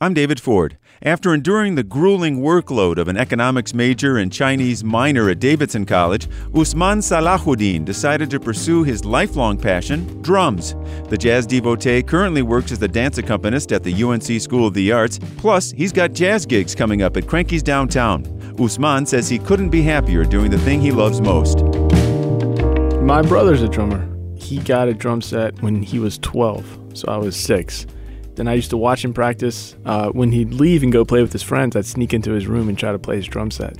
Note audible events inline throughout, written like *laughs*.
I'm David Ford. After enduring the grueling workload of an economics major and Chinese minor at Davidson College, Usman Salahuddin decided to pursue his lifelong passion, drums. The jazz devotee currently works as the dance accompanist at the UNC School of the Arts, plus, he's got jazz gigs coming up at Krankies downtown. Usman says he couldn't be happier doing the thing he loves most. My brother's a drummer. He got a drum set when he was 12, so I was 6 and I used to watch him practice. Uh, when he'd leave and go play with his friends, I'd sneak into his room and try to play his drum set.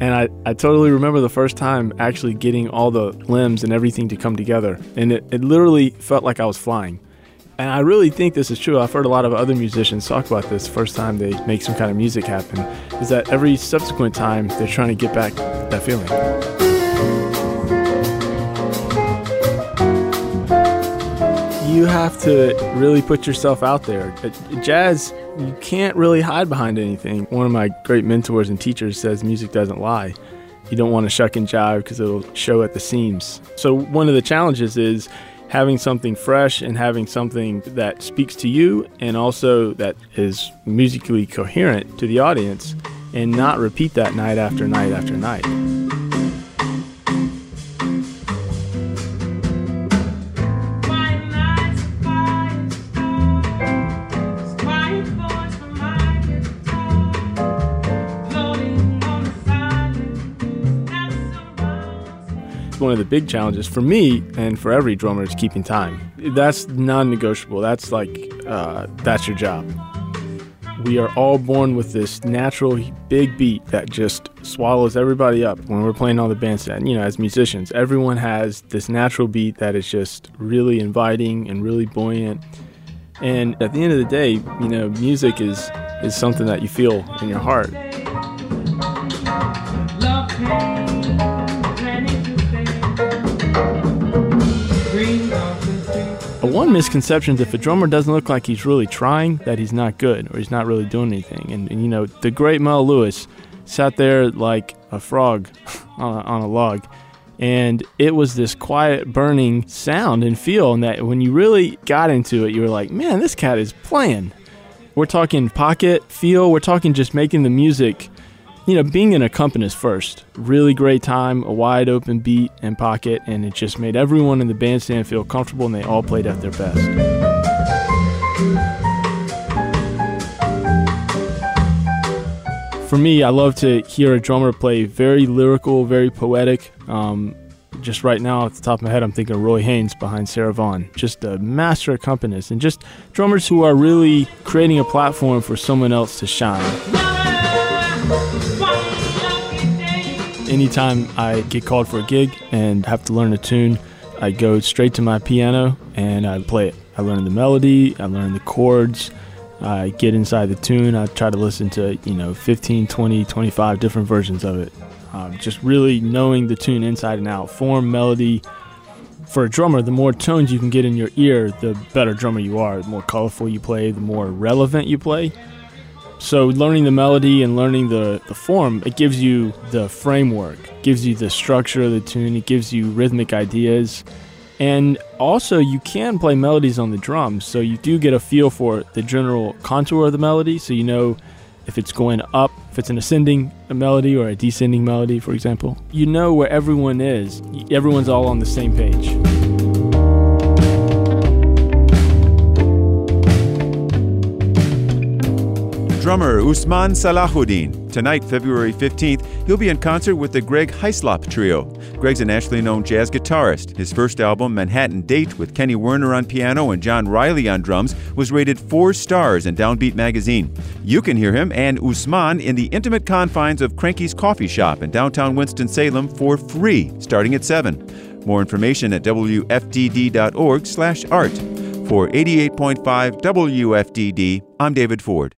And I, I totally remember the first time actually getting all the limbs and everything to come together. And it, it literally felt like I was flying. And I really think this is true. I've heard a lot of other musicians talk about this first time they make some kind of music happen, is that every subsequent time they're trying to get back that feeling. You have to really put yourself out there. Jazz, you can't really hide behind anything. One of my great mentors and teachers says music doesn't lie. You don't want to shuck and jive because it'll show at the seams. So, one of the challenges is having something fresh and having something that speaks to you and also that is musically coherent to the audience and not repeat that night after night after night. One of the big challenges for me and for every drummer is keeping time. That's non-negotiable. That's like uh, that's your job. We are all born with this natural big beat that just swallows everybody up when we're playing all the bandstand. You know, as musicians, everyone has this natural beat that is just really inviting and really buoyant. And at the end of the day, you know, music is is something that you feel in your heart. One misconception is if a drummer doesn't look like he's really trying, that he's not good or he's not really doing anything. And, and you know, the great Mel Lewis sat there like a frog *laughs* on, a, on a log. And it was this quiet, burning sound and feel. And that when you really got into it, you were like, man, this cat is playing. We're talking pocket feel, we're talking just making the music you know, being an accompanist first, really great time, a wide open beat and pocket, and it just made everyone in the bandstand feel comfortable and they all played at their best. For me, I love to hear a drummer play very lyrical, very poetic. Um, just right now, at the top of my head, I'm thinking Roy Haynes behind Sarah Vaughan. Just a master accompanist, and just drummers who are really creating a platform for someone else to shine. Anytime I get called for a gig and have to learn a tune, I go straight to my piano and I play it. I learn the melody, I learn the chords, I get inside the tune, I try to listen to, you know, 15, 20, 25 different versions of it. Um, just really knowing the tune inside and out, form, melody. For a drummer, the more tones you can get in your ear, the better drummer you are. The more colorful you play, the more relevant you play. So learning the melody and learning the, the form, it gives you the framework, gives you the structure of the tune, it gives you rhythmic ideas. And also you can play melodies on the drums, so you do get a feel for the general contour of the melody, so you know if it's going up, if it's an ascending melody or a descending melody, for example. You know where everyone is. Everyone's all on the same page. Drummer Usman Salahuddin. Tonight, February 15th, he'll be in concert with the Greg Hyslop Trio. Greg's a nationally known jazz guitarist. His first album, Manhattan Date, with Kenny Werner on piano and John Riley on drums, was rated four stars in Downbeat magazine. You can hear him and Usman in the intimate confines of Krankies Coffee Shop in downtown Winston-Salem for free, starting at 7. More information at wfdd.org/art. For 88.5 WFDD, I'm David Ford.